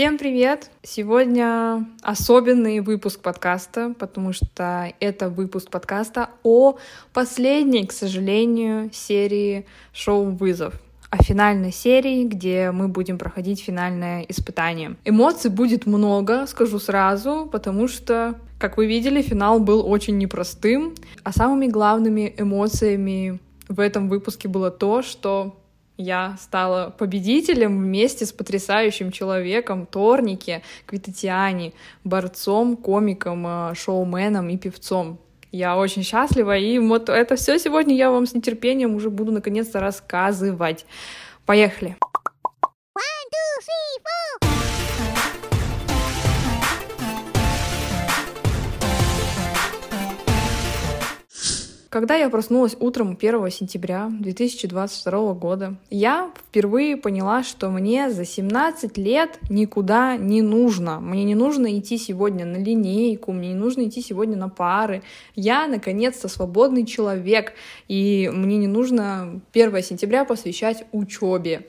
Всем привет! Сегодня особенный выпуск подкаста, потому что это выпуск подкаста о последней, к сожалению, серии шоу «Вызов» о финальной серии, где мы будем проходить финальное испытание. Эмоций будет много, скажу сразу, потому что, как вы видели, финал был очень непростым, а самыми главными эмоциями в этом выпуске было то, что я стала победителем вместе с потрясающим человеком Торники Квитатиани, борцом, комиком, э, шоуменом и певцом. Я очень счастлива, и вот это все сегодня я вам с нетерпением уже буду наконец-то рассказывать. Поехали! One, two, three, four. Когда я проснулась утром 1 сентября 2022 года, я впервые поняла, что мне за 17 лет никуда не нужно. Мне не нужно идти сегодня на линейку, мне не нужно идти сегодня на пары. Я, наконец-то, свободный человек, и мне не нужно 1 сентября посвящать учебе.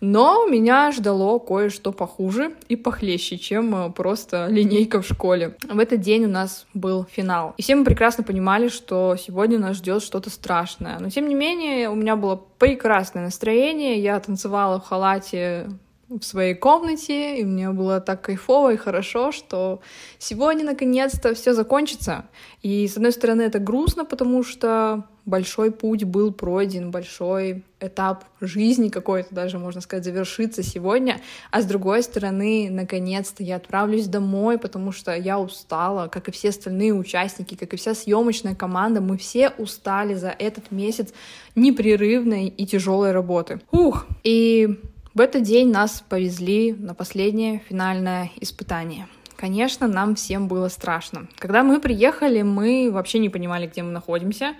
Но меня ждало кое-что похуже и похлеще, чем э, просто линейка в школе. В этот день у нас был финал. И все мы прекрасно понимали, что сегодня нас ждет что-то страшное. Но тем не менее, у меня было прекрасное настроение. Я танцевала в халате в своей комнате, и мне было так кайфово и хорошо, что сегодня наконец-то все закончится. И с одной стороны это грустно, потому что большой путь был пройден, большой этап жизни какой-то даже, можно сказать, завершится сегодня, а с другой стороны, наконец-то я отправлюсь домой, потому что я устала, как и все остальные участники, как и вся съемочная команда, мы все устали за этот месяц непрерывной и тяжелой работы. Ух! И в этот день нас повезли на последнее финальное испытание. Конечно, нам всем было страшно. Когда мы приехали, мы вообще не понимали, где мы находимся.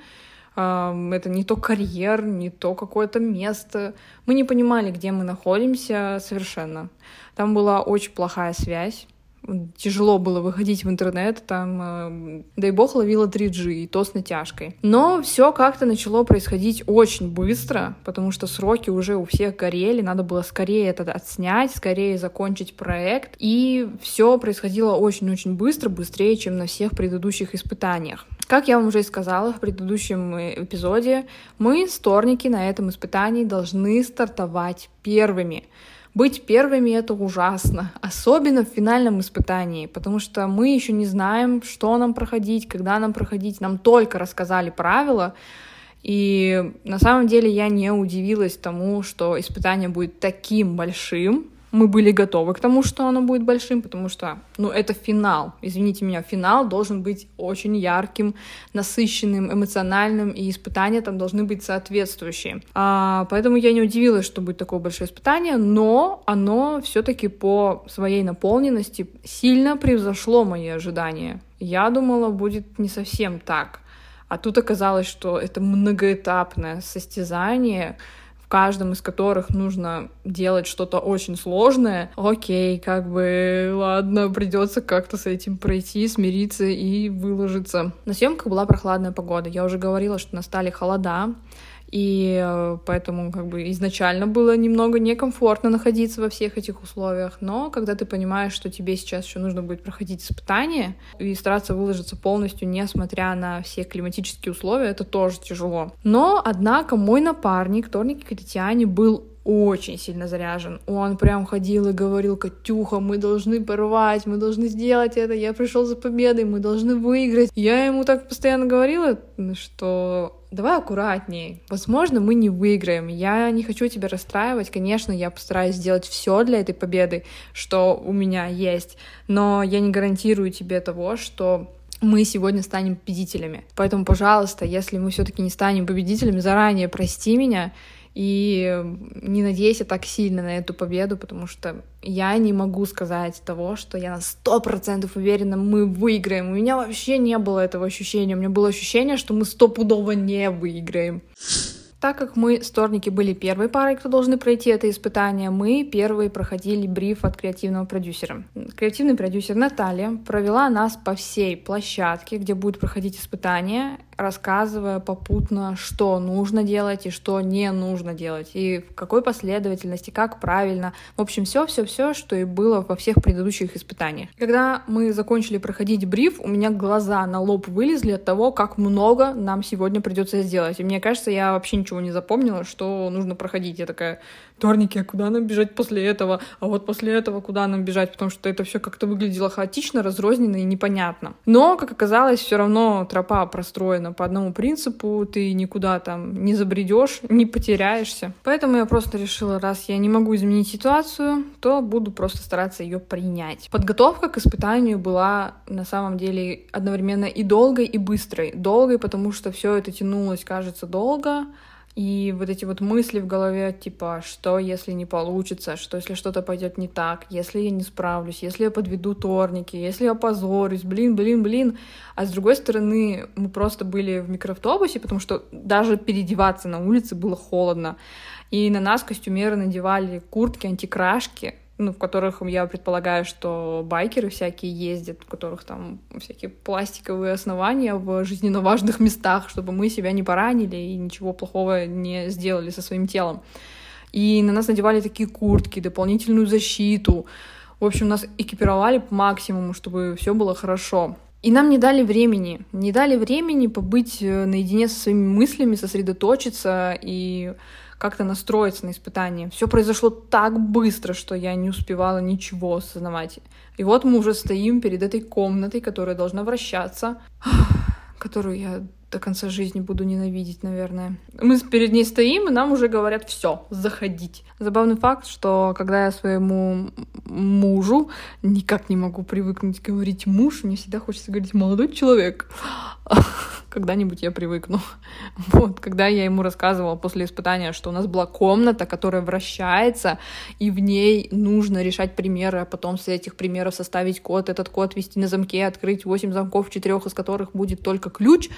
Это не то карьер, не то какое-то место. Мы не понимали, где мы находимся совершенно. Там была очень плохая связь тяжело было выходить в интернет, там, э, дай бог, ловила 3G, и то с натяжкой. Но все как-то начало происходить очень быстро, потому что сроки уже у всех горели, надо было скорее это отснять, скорее закончить проект, и все происходило очень-очень быстро, быстрее, чем на всех предыдущих испытаниях. Как я вам уже и сказала в предыдущем э, эпизоде, мы, сторники, на этом испытании должны стартовать первыми. Быть первыми — это ужасно, особенно в финальном испытании, потому что мы еще не знаем, что нам проходить, когда нам проходить, нам только рассказали правила, и на самом деле я не удивилась тому, что испытание будет таким большим, мы были готовы к тому, что оно будет большим, потому что, ну, это финал. Извините меня, финал должен быть очень ярким, насыщенным, эмоциональным, и испытания там должны быть соответствующие. А, поэтому я не удивилась, что будет такое большое испытание, но оно все-таки по своей наполненности сильно превзошло мои ожидания. Я думала, будет не совсем так. А тут оказалось, что это многоэтапное состязание, в каждом из которых нужно делать что-то очень сложное, окей, как бы, ладно, придется как-то с этим пройти, смириться и выложиться. На съемках была прохладная погода. Я уже говорила, что настали холода, и э, поэтому как бы изначально было немного некомфортно находиться во всех этих условиях, но когда ты понимаешь, что тебе сейчас еще нужно будет проходить испытания и стараться выложиться полностью, несмотря на все климатические условия, это тоже тяжело. Но, однако, мой напарник, Торник Катятьяне, был очень сильно заряжен. Он прям ходил и говорил, Катюха, мы должны порвать, мы должны сделать это, я пришел за победой, мы должны выиграть. Я ему так постоянно говорила, что давай аккуратнее. Возможно, мы не выиграем. Я не хочу тебя расстраивать. Конечно, я постараюсь сделать все для этой победы, что у меня есть. Но я не гарантирую тебе того, что мы сегодня станем победителями. Поэтому, пожалуйста, если мы все-таки не станем победителями, заранее прости меня и не надейся так сильно на эту победу, потому что я не могу сказать того, что я на сто процентов уверена, мы выиграем. У меня вообще не было этого ощущения. У меня было ощущение, что мы стопудово не выиграем. Так как мы, сторники, были первой парой, кто должны пройти это испытание, мы первые проходили бриф от креативного продюсера. Креативный продюсер Наталья провела нас по всей площадке, где будет проходить испытание. Рассказывая попутно, что нужно делать и что не нужно делать, и в какой последовательности, как правильно. В общем, все, все, все, что и было во всех предыдущих испытаниях. Когда мы закончили проходить бриф, у меня глаза на лоб вылезли от того, как много нам сегодня придется сделать. И мне кажется, я вообще ничего не запомнила, что нужно проходить. Я такая, вторники, а куда нам бежать после этого? А вот после этого куда нам бежать? Потому что это все как-то выглядело хаотично, разрозненно и непонятно. Но, как оказалось, все равно тропа простроена по одному принципу, ты никуда там не забредешь, не потеряешься. Поэтому я просто решила, раз я не могу изменить ситуацию, то буду просто стараться ее принять. Подготовка к испытанию была на самом деле одновременно и долгой, и быстрой. Долгой, потому что все это тянулось, кажется, долго, и вот эти вот мысли в голове, типа, что если не получится, что если что-то пойдет не так, если я не справлюсь, если я подведу торники, если я опозорюсь, блин, блин, блин. А с другой стороны, мы просто были в микроавтобусе, потому что даже переодеваться на улице было холодно. И на нас костюмеры надевали куртки, антикрашки, ну, в которых я предполагаю, что байкеры всякие ездят, в которых там всякие пластиковые основания в жизненно важных местах, чтобы мы себя не поранили и ничего плохого не сделали со своим телом. И на нас надевали такие куртки, дополнительную защиту. В общем, нас экипировали по максимуму, чтобы все было хорошо. И нам не дали времени, не дали времени побыть э, наедине со своими мыслями, сосредоточиться и как-то настроиться на испытание. Все произошло так быстро, что я не успевала ничего осознавать. И вот мы уже стоим перед этой комнатой, которая должна вращаться, которую я до конца жизни буду ненавидеть, наверное. Мы перед ней стоим, и нам уже говорят все, заходить. Забавный факт, что когда я своему мужу никак не могу привыкнуть говорить муж, мне всегда хочется говорить молодой человек. Когда-нибудь я привыкну. Вот, когда я ему рассказывала после испытания, что у нас была комната, которая вращается, и в ней нужно решать примеры, а потом с этих примеров составить код, этот код вести на замке, открыть 8 замков, 4 из которых будет только ключ,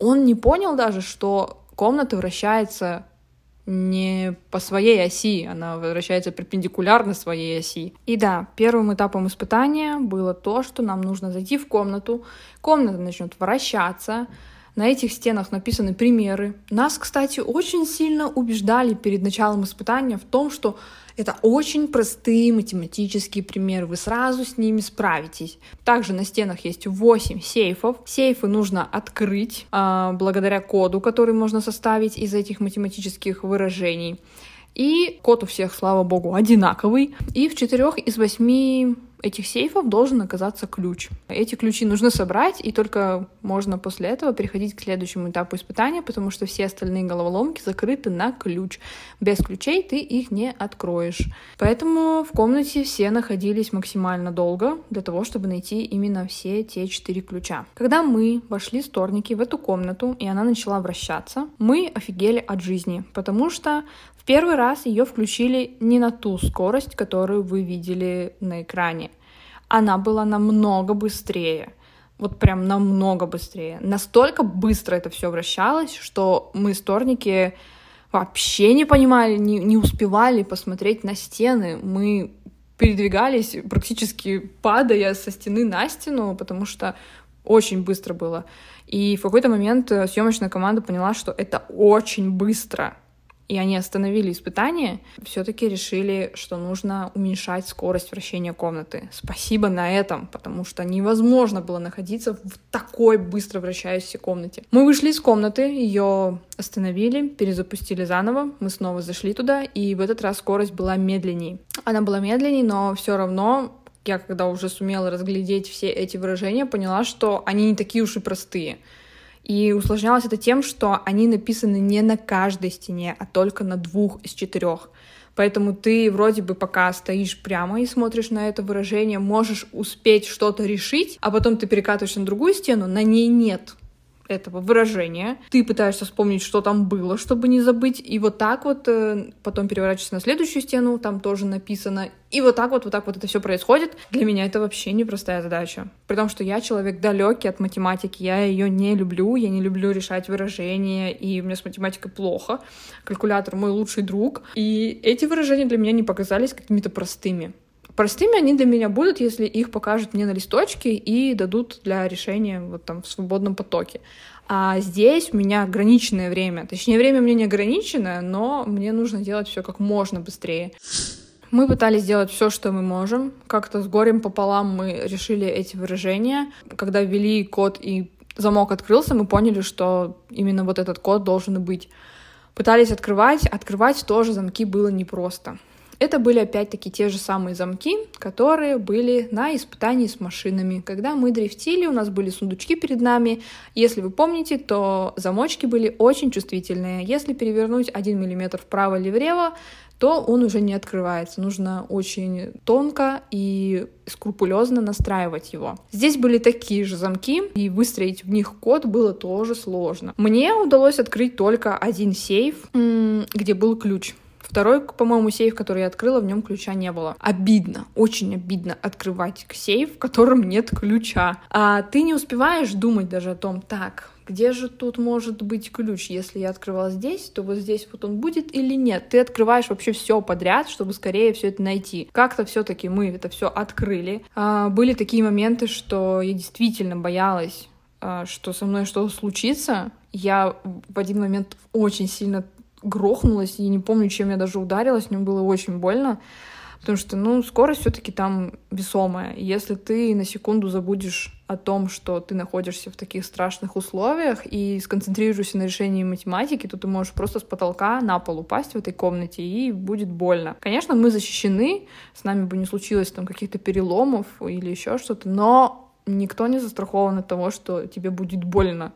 он не понял даже, что комната вращается не по своей оси, она вращается перпендикулярно своей оси. И да, первым этапом испытания было то, что нам нужно зайти в комнату, комната начнет вращаться, на этих стенах написаны примеры. Нас, кстати, очень сильно убеждали перед началом испытания в том, что это очень простые математические примеры, вы сразу с ними справитесь. Также на стенах есть 8 сейфов. Сейфы нужно открыть э, благодаря коду, который можно составить из этих математических выражений. И код у всех, слава богу, одинаковый. И в четырех из восьми этих сейфов должен оказаться ключ. Эти ключи нужно собрать, и только можно после этого переходить к следующему этапу испытания, потому что все остальные головоломки закрыты на ключ. Без ключей ты их не откроешь. Поэтому в комнате все находились максимально долго для того, чтобы найти именно все те четыре ключа. Когда мы вошли с Торники в эту комнату, и она начала вращаться, мы офигели от жизни, потому что первый раз ее включили не на ту скорость, которую вы видели на экране. Она была намного быстрее. Вот прям намного быстрее. Настолько быстро это все вращалось, что мы сторники вообще не понимали, не, не успевали посмотреть на стены. Мы передвигались практически падая со стены на стену, потому что очень быстро было. И в какой-то момент съемочная команда поняла, что это очень быстро и они остановили испытание, все-таки решили, что нужно уменьшать скорость вращения комнаты. Спасибо на этом, потому что невозможно было находиться в такой быстро вращающейся комнате. Мы вышли из комнаты, ее остановили, перезапустили заново, мы снова зашли туда, и в этот раз скорость была медленнее. Она была медленнее, но все равно я когда уже сумела разглядеть все эти выражения, поняла, что они не такие уж и простые. И усложнялось это тем, что они написаны не на каждой стене, а только на двух из четырех. Поэтому ты вроде бы пока стоишь прямо и смотришь на это выражение, можешь успеть что-то решить, а потом ты перекатываешься на другую стену, на ней нет этого выражения. Ты пытаешься вспомнить, что там было, чтобы не забыть. И вот так вот э, потом переворачиваешься на следующую стену, там тоже написано. И вот так вот, вот так вот это все происходит. Для меня это вообще непростая задача. При том, что я человек далекий от математики, я ее не люблю, я не люблю решать выражения, и у меня с математикой плохо. Калькулятор мой лучший друг. И эти выражения для меня не показались какими-то простыми. Простыми они для меня будут, если их покажут мне на листочке и дадут для решения вот там в свободном потоке. А здесь у меня ограниченное время. Точнее, время мне не ограниченное, но мне нужно делать все как можно быстрее. Мы пытались сделать все, что мы можем. Как-то с горем пополам мы решили эти выражения. Когда ввели код и замок открылся, мы поняли, что именно вот этот код должен быть. Пытались открывать. Открывать тоже замки было непросто. Это были опять-таки те же самые замки, которые были на испытании с машинами. Когда мы дрифтили, у нас были сундучки перед нами. Если вы помните, то замочки были очень чувствительные. Если перевернуть 1 мм вправо или влево, то он уже не открывается. Нужно очень тонко и скрупулезно настраивать его. Здесь были такие же замки, и выстроить в них код было тоже сложно. Мне удалось открыть только один сейф, где был ключ. Второй, по-моему, сейф, который я открыла, в нем ключа не было. Обидно, очень обидно открывать сейф, в котором нет ключа. А ты не успеваешь думать даже о том, так, где же тут может быть ключ? Если я открывала здесь, то вот здесь вот он будет или нет? Ты открываешь вообще все подряд, чтобы скорее все это найти. Как-то все-таки мы это все открыли. А, были такие моменты, что я действительно боялась а, что со мной что-то случится. Я в один момент очень сильно грохнулась, и не помню, чем я даже ударилась, мне было очень больно, потому что, ну, скорость все таки там весомая. Если ты на секунду забудешь о том, что ты находишься в таких страшных условиях и сконцентрируешься на решении математики, то ты можешь просто с потолка на пол упасть в этой комнате, и будет больно. Конечно, мы защищены, с нами бы не случилось там каких-то переломов или еще что-то, но никто не застрахован от того, что тебе будет больно.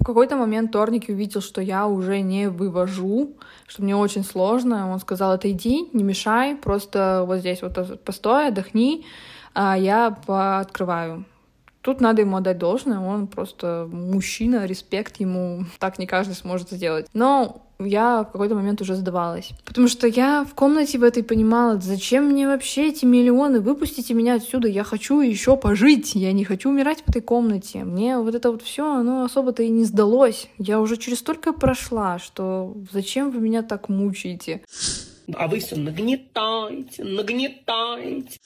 В какой-то момент Торники увидел, что я уже не вывожу, что мне очень сложно. Он сказал, отойди, не мешай, просто вот здесь вот постой, отдохни, а я пооткрываю. Тут надо ему отдать должное, он просто мужчина, респект ему, так не каждый сможет сделать. Но я в какой-то момент уже сдавалась. Потому что я в комнате в этой понимала, зачем мне вообще эти миллионы, выпустите меня отсюда, я хочу еще пожить, я не хочу умирать в этой комнате. Мне вот это вот все, оно особо-то и не сдалось. Я уже через столько прошла, что зачем вы меня так мучаете? А вы все нагнетаете, нагнетаете.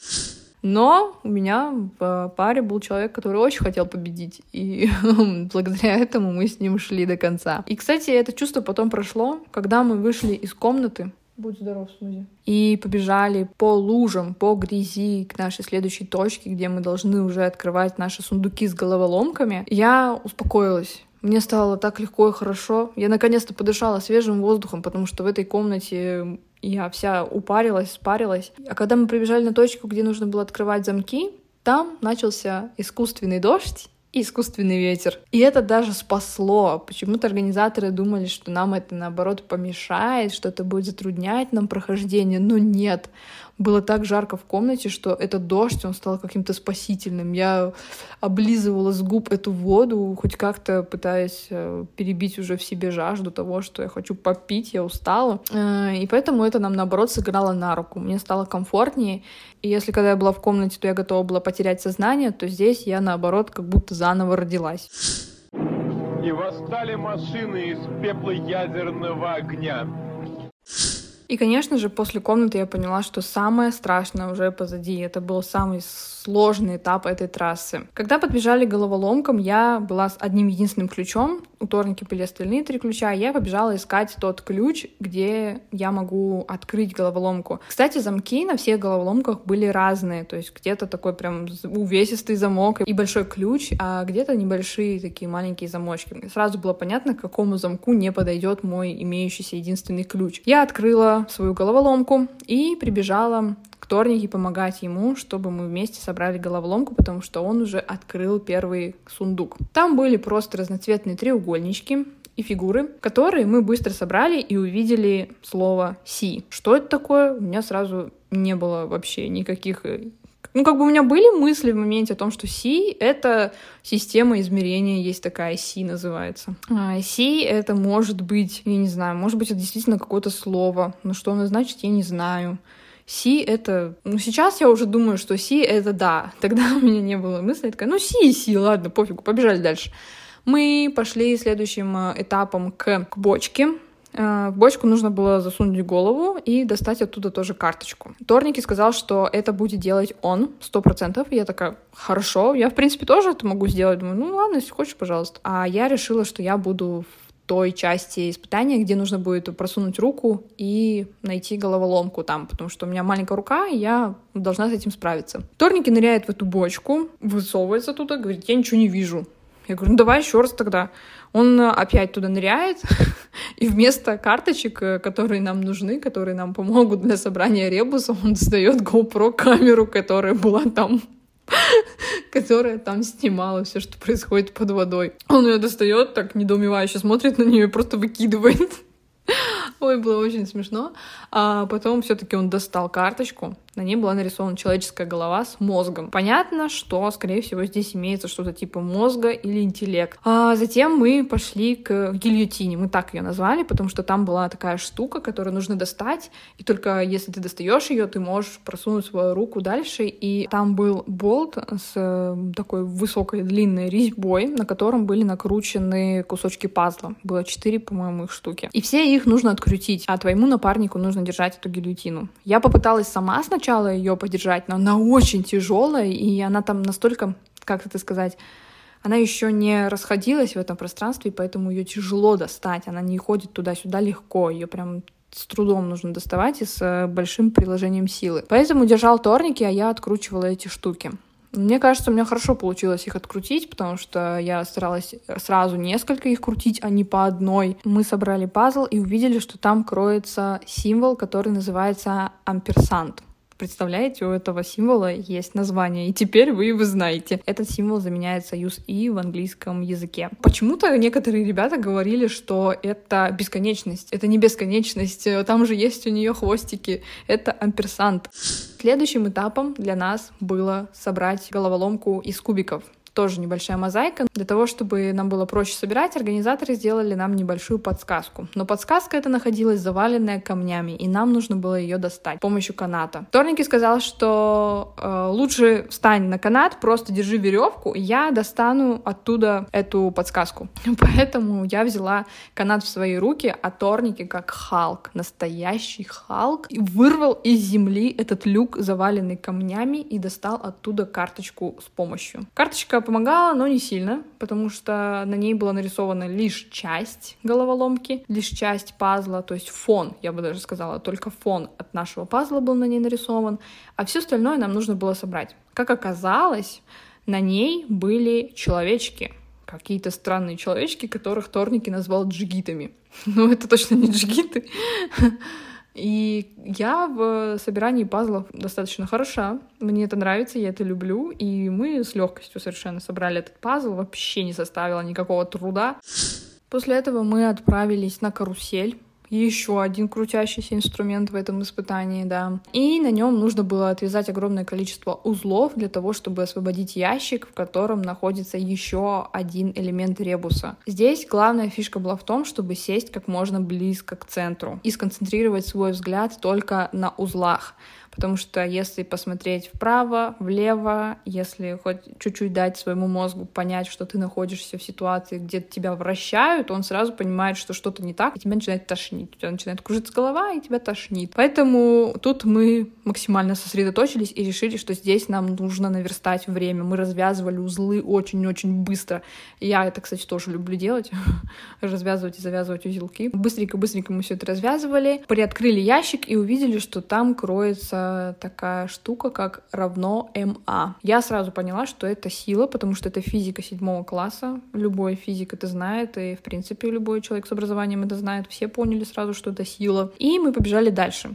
Но у меня в паре был человек, который очень хотел победить, и благодаря этому мы с ним шли до конца. И, кстати, это чувство потом прошло, когда мы вышли из комнаты, Будь здоров, Смузи. И побежали по лужам, по грязи к нашей следующей точке, где мы должны уже открывать наши сундуки с головоломками. Я успокоилась. Мне стало так легко и хорошо. Я наконец-то подышала свежим воздухом, потому что в этой комнате я вся упарилась, спарилась. А когда мы прибежали на точку, где нужно было открывать замки, там начался искусственный дождь, и искусственный ветер. И это даже спасло. Почему-то организаторы думали, что нам это наоборот помешает, что это будет затруднять нам прохождение, но нет было так жарко в комнате, что этот дождь, он стал каким-то спасительным. Я облизывала с губ эту воду, хоть как-то пытаясь э, перебить уже в себе жажду того, что я хочу попить, я устала. Э, и поэтому это нам, наоборот, сыграло на руку. Мне стало комфортнее. И если когда я была в комнате, то я готова была потерять сознание, то здесь я, наоборот, как будто заново родилась. И восстали машины из пепла ядерного огня. И, конечно же, после комнаты я поняла, что самое страшное уже позади. Это был самый сложный этап этой трассы. Когда подбежали головоломкам, я была с одним единственным ключом. У были остальные три ключа. Я побежала искать тот ключ, где я могу открыть головоломку. Кстати, замки на всех головоломках были разные. То есть где-то такой прям увесистый замок и большой ключ, а где-то небольшие такие маленькие замочки. Сразу было понятно, к какому замку не подойдет мой имеющийся единственный ключ. Я открыла свою головоломку и прибежала к Торнике помогать ему, чтобы мы вместе собрали головоломку, потому что он уже открыл первый сундук. Там были просто разноцветные треугольнички, и фигуры, которые мы быстро собрали и увидели слово «си». Что это такое? У меня сразу не было вообще никаких э, ну, как бы у меня были мысли в моменте о том, что Си — это система измерения, есть такая Си называется. А Си — это может быть, я не знаю, может быть, это действительно какое-то слово, но что оно значит, я не знаю. Си — это... Ну, сейчас я уже думаю, что Си — это да. Тогда у меня не было мысли. Я такая, ну, Си и Си, ладно, пофигу, побежали дальше. Мы пошли следующим э, этапом к, к бочке, Э, в бочку нужно было засунуть голову и достать оттуда тоже карточку. Торники сказал, что это будет делать он, сто процентов. Я такая, хорошо, я, в принципе, тоже это могу сделать. Думаю, ну ладно, если хочешь, пожалуйста. А я решила, что я буду той части испытания, где нужно будет просунуть руку и найти головоломку там, потому что у меня маленькая рука, и я должна с этим справиться. Торники ныряет в эту бочку, высовывается туда, говорит, я ничего не вижу. Я говорю, ну давай еще раз тогда. Он опять туда ныряет, и вместо карточек, э, которые нам нужны, которые нам помогут для собрания ребуса, он достает GoPro камеру, которая была там которая там снимала все, что происходит под водой. Он ее достает, так недоумевающе смотрит на нее и просто выкидывает. Ой, было очень смешно. А потом все-таки он достал карточку, на ней была нарисована человеческая голова с мозгом. Понятно, что, скорее всего, здесь имеется что-то типа мозга или интеллект. А затем мы пошли к гильотине. Мы так ее назвали, потому что там была такая штука, которую нужно достать. И только если ты достаешь ее, ты можешь просунуть свою руку дальше. И там был болт с э, такой высокой длинной резьбой, на котором были накручены кусочки пазла. Было четыре, по-моему, их штуки. И все их нужно открутить, а твоему напарнику нужно держать эту гильотину. Я попыталась сама сначала сначала ее подержать, но она очень тяжелая, и она там настолько, как это сказать, она еще не расходилась в этом пространстве, поэтому ее тяжело достать. Она не ходит туда-сюда легко. Ее прям с трудом нужно доставать и с э, большим приложением силы. Поэтому держал торники, а я откручивала эти штуки. Мне кажется, у меня хорошо получилось их открутить, потому что я старалась сразу несколько их крутить, а не по одной. Мы собрали пазл и увидели, что там кроется символ, который называется амперсант. Представляете, у этого символа есть название, и теперь вы его знаете. Этот символ заменяет союз «и» в английском языке. Почему-то некоторые ребята говорили, что это бесконечность. Это не бесконечность, там же есть у нее хвостики. Это амперсант. Следующим этапом для нас было собрать головоломку из кубиков тоже небольшая мозаика. Для того, чтобы нам было проще собирать, организаторы сделали нам небольшую подсказку. Но подсказка эта находилась заваленная камнями, и нам нужно было ее достать с помощью каната. Торники сказал, что э, лучше встань на канат, просто держи веревку, я достану оттуда эту подсказку. Поэтому я взяла канат в свои руки, а Торники, как Халк, настоящий Халк, вырвал из земли этот люк, заваленный камнями, и достал оттуда карточку с помощью. Карточка помогала, но не сильно, потому что на ней была нарисована лишь часть головоломки, лишь часть пазла, то есть фон, я бы даже сказала, только фон от нашего пазла был на ней нарисован, а все остальное нам нужно было собрать. Как оказалось, на ней были человечки, какие-то странные человечки, которых Торники назвал джигитами. Но это точно не джигиты. И я в собирании пазлов достаточно хороша. Мне это нравится, я это люблю. И мы с легкостью совершенно собрали этот пазл. Вообще не составило никакого труда. После этого мы отправились на карусель еще один крутящийся инструмент в этом испытании, да. И на нем нужно было отвязать огромное количество узлов для того, чтобы освободить ящик, в котором находится еще один элемент ребуса. Здесь главная фишка была в том, чтобы сесть как можно близко к центру и сконцентрировать свой взгляд только на узлах. Потому что если посмотреть вправо, влево, если хоть чуть-чуть дать своему мозгу понять, что ты находишься в ситуации, где тебя вращают, он сразу понимает, что что-то не так, и тебя начинает тошнить. У тебя начинает кружиться голова, и тебя тошнит. Поэтому тут мы максимально сосредоточились и решили, что здесь нам нужно наверстать время. Мы развязывали узлы очень-очень быстро. Я это, кстати, тоже люблю делать. Развязывать и завязывать узелки. Быстренько-быстренько мы все это развязывали. Приоткрыли ящик и увидели, что там кроется такая штука, как равно МА. Я сразу поняла, что это сила, потому что это физика седьмого класса. Любой физик это знает, и, в принципе, любой человек с образованием это знает. Все поняли сразу, что это сила. И мы побежали дальше.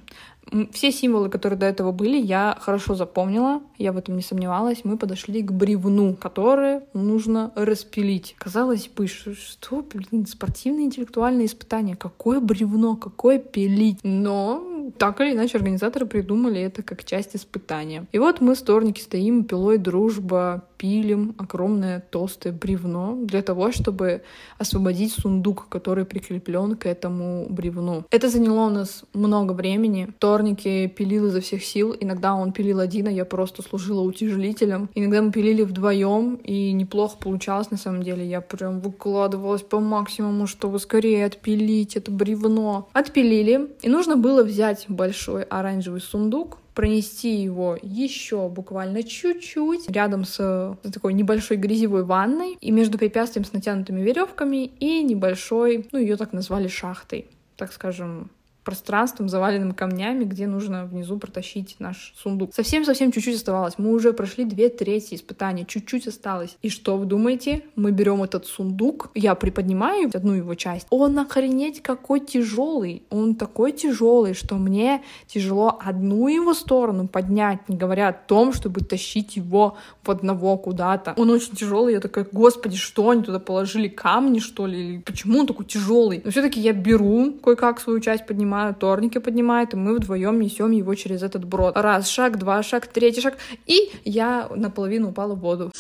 Все символы, которые до этого были, я хорошо запомнила, я в этом не сомневалась. Мы подошли к бревну, которое нужно распилить. Казалось бы, что, блин, спортивное интеллектуальное испытание. Какое бревно, какое пилить? Но так или иначе организаторы придумали это как часть испытания. И вот мы, сторники, стоим, пилой дружба, пилим огромное толстое бревно для того, чтобы освободить сундук, который прикреплен к этому бревну. Это заняло у нас много времени. Торники пилил изо всех сил. Иногда он пилил один, а я просто служила утяжелителем. Иногда мы пилили вдвоем, и неплохо получалось на самом деле. Я прям выкладывалась по максимуму, чтобы скорее отпилить это бревно. Отпилили, и нужно было взять большой оранжевый сундук, пронести его еще буквально чуть-чуть рядом с такой небольшой грязевой ванной и между препятствием с натянутыми веревками и небольшой, ну ее так назвали шахтой, так скажем, пространством, заваленным камнями, где нужно внизу протащить наш сундук. Совсем-совсем чуть-чуть оставалось. Мы уже прошли две трети испытания, чуть-чуть осталось. И что вы думаете? Мы берем этот сундук, я приподнимаю одну его часть. Он охренеть какой тяжелый. Он такой тяжелый, что мне тяжело одну его сторону поднять, не говоря о том, чтобы тащить его в одного куда-то. Он очень тяжелый. Я такая, господи, что они туда положили? Камни, что ли? Или почему он такой тяжелый? Но все-таки я беру кое-как свою часть поднимаю, поднимаю, торники поднимает, и мы вдвоем несем его через этот брод. Раз шаг, два шаг, третий шаг, и я наполовину упала в воду.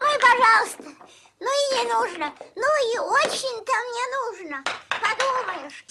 Ой, пожалуйста, ну и не нужно, ну и очень-то мне нужно, подумаешь.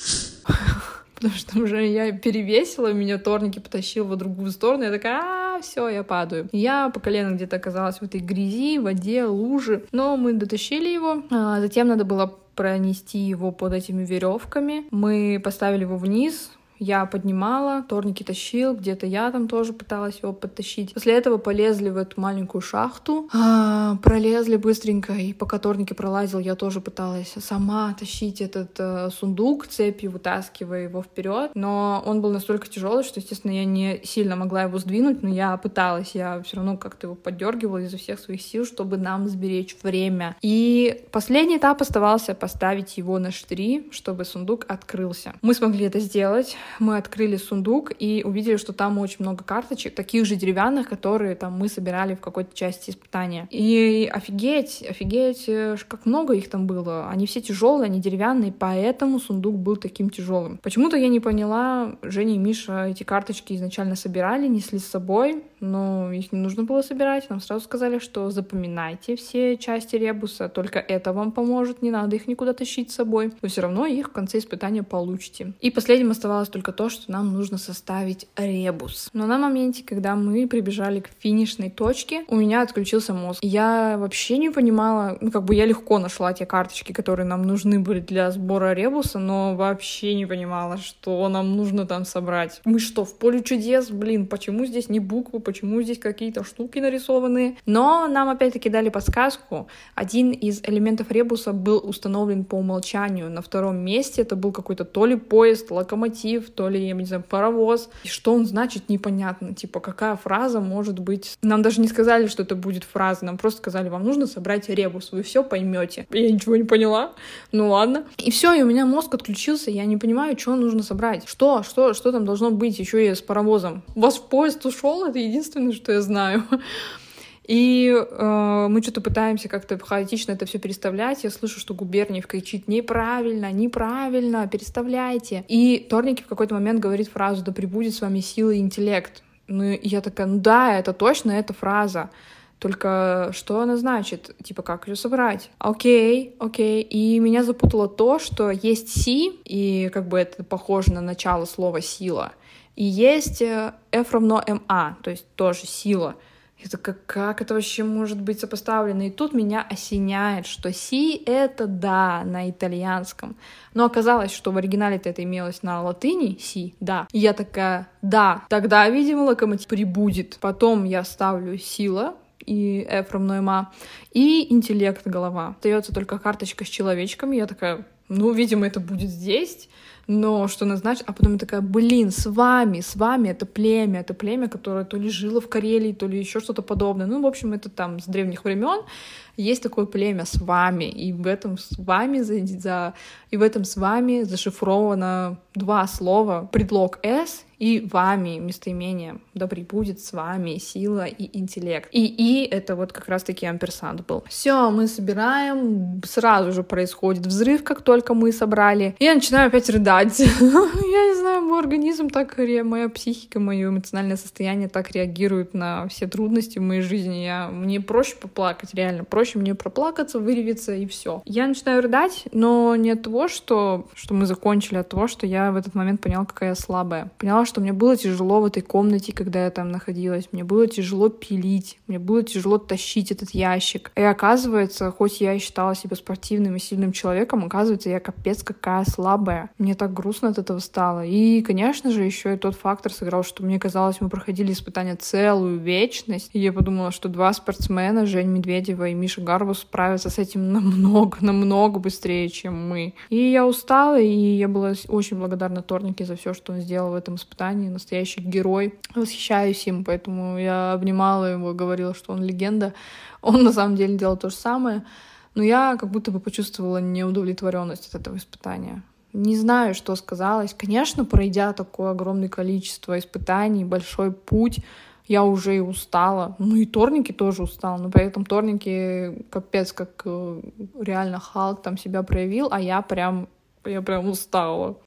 Потому что уже я перевесила, меня торники потащил в другую сторону, я такая, а, все, я падаю. Я по колено где-то оказалась в этой грязи, воде, луже, но мы дотащили его, а затем надо было пронести его под этими веревками. Мы поставили его вниз, я поднимала, торники тащил, где-то я там тоже пыталась его подтащить. После этого полезли в эту маленькую шахту, а, пролезли быстренько, и пока торники пролазил, я тоже пыталась сама тащить этот а, сундук цепью, вытаскивая его вперед. Но он был настолько тяжелый, что, естественно, я не сильно могла его сдвинуть, но я пыталась, я все равно как-то его поддергивала изо всех своих сил, чтобы нам сберечь время. И последний этап оставался поставить его на штыри, чтобы сундук открылся. Мы смогли это сделать мы открыли сундук и увидели, что там очень много карточек, таких же деревянных, которые там мы собирали в какой-то части испытания. И офигеть, офигеть, э, как много их там было. Они все тяжелые, они деревянные, поэтому сундук был таким тяжелым. Почему-то я не поняла, Женя и Миша эти карточки изначально собирали, несли с собой, но их не нужно было собирать. Нам сразу сказали, что запоминайте все части ребуса, только это вам поможет, не надо их никуда тащить с собой. Вы все равно их в конце испытания получите. И последним оставалось только то, что нам нужно составить ребус. Но на моменте, когда мы прибежали к финишной точке, у меня отключился мозг. Я вообще не понимала, ну как бы я легко нашла те карточки, которые нам нужны были для сбора ребуса, но вообще не понимала, что нам нужно там собрать. Мы что, в поле чудес? Блин, почему здесь не буквы, почему здесь какие-то штуки нарисованы? Но нам опять-таки дали подсказку. Один из элементов ребуса был установлен по умолчанию. На втором месте это был какой-то то ли поезд, локомотив, то ли, я не знаю, паровоз. И что он значит, непонятно. Типа, какая фраза может быть... Нам даже не сказали, что это будет фраза. Нам просто сказали, вам нужно собрать ребус, вы все поймете. Я ничего не поняла. Ну ладно. И все, и у меня мозг отключился. Я не понимаю, что нужно собрать. Что? Что? Что там должно быть еще и с паровозом? У вас поезд ушел? Это единственное, что я знаю. И э, мы что-то пытаемся как-то хаотично это все переставлять. Я слышу, что Губерниев кричит неправильно, неправильно, переставляйте. И Торники в какой-то момент говорит фразу «Да прибудет с вами сила и интеллект». Ну, и я такая, ну да, это точно эта фраза. Только что она значит? Типа, как ее собрать? Окей, окей. И меня запутало то, что есть си, и как бы это похоже на начало слова «сила», и есть э, F равно МА, то есть тоже сила. Я такая, как это вообще может быть сопоставлено? И тут меня осеняет, что си — это «да» на итальянском. Но оказалось, что в оригинале-то это имелось на латыни «си», «да». И я такая, да, тогда, видимо, локомотив прибудет. Потом я ставлю «сила», и F равно ма, и интеллект голова. Остается только карточка с человечком, я такая, ну, видимо, это будет здесь но что она значит, а потом я такая, блин, с вами, с вами это племя, это племя, которое то ли жило в Карелии, то ли еще что-то подобное. Ну, в общем, это там с древних времен есть такое племя с вами, и в этом с вами за, за и в этом с вами зашифровано два слова, предлог «с» и «вами» местоимение. Да прибудет с вами сила и интеллект. И «и» — это вот как раз-таки амперсант был. Все, мы собираем, сразу же происходит взрыв, как только мы собрали. Я начинаю опять рыдать. Я не знаю, мой организм так, моя психика, мое эмоциональное состояние так реагирует на все трудности в моей жизни. Я... Мне проще поплакать, реально. Проще мне проплакаться, выревиться и все. Я начинаю рыдать, но не от того, что, что мы закончили, а от того, что я в этот момент поняла, какая я слабая. Поняла, что мне было тяжело в этой комнате, когда я там находилась. Мне было тяжело пилить, мне было тяжело тащить этот ящик. И оказывается, хоть я и считала себя спортивным и сильным человеком, оказывается, я капец какая слабая. Мне так грустно от этого стало. И, конечно же, еще и тот фактор сыграл, что мне казалось, мы проходили испытания целую вечность. И я подумала, что два спортсмена, Жень Медведева и Миша Гарбус, справятся с этим намного, намного быстрее, чем мы. И я устала, и я была очень благодарна Торнике за все, что он сделал в этом испытании. Настоящий герой. Восхищаюсь им, поэтому я обнимала его, говорила, что он легенда. Он на самом деле делал то же самое. Но я как будто бы почувствовала неудовлетворенность от этого испытания. Не знаю, что сказалось. Конечно, пройдя такое огромное количество испытаний, большой путь, я уже и устала. Ну и торники тоже устала. Но при этом торники капец как э, реально Халк там себя проявил, а я прям, я прям устала.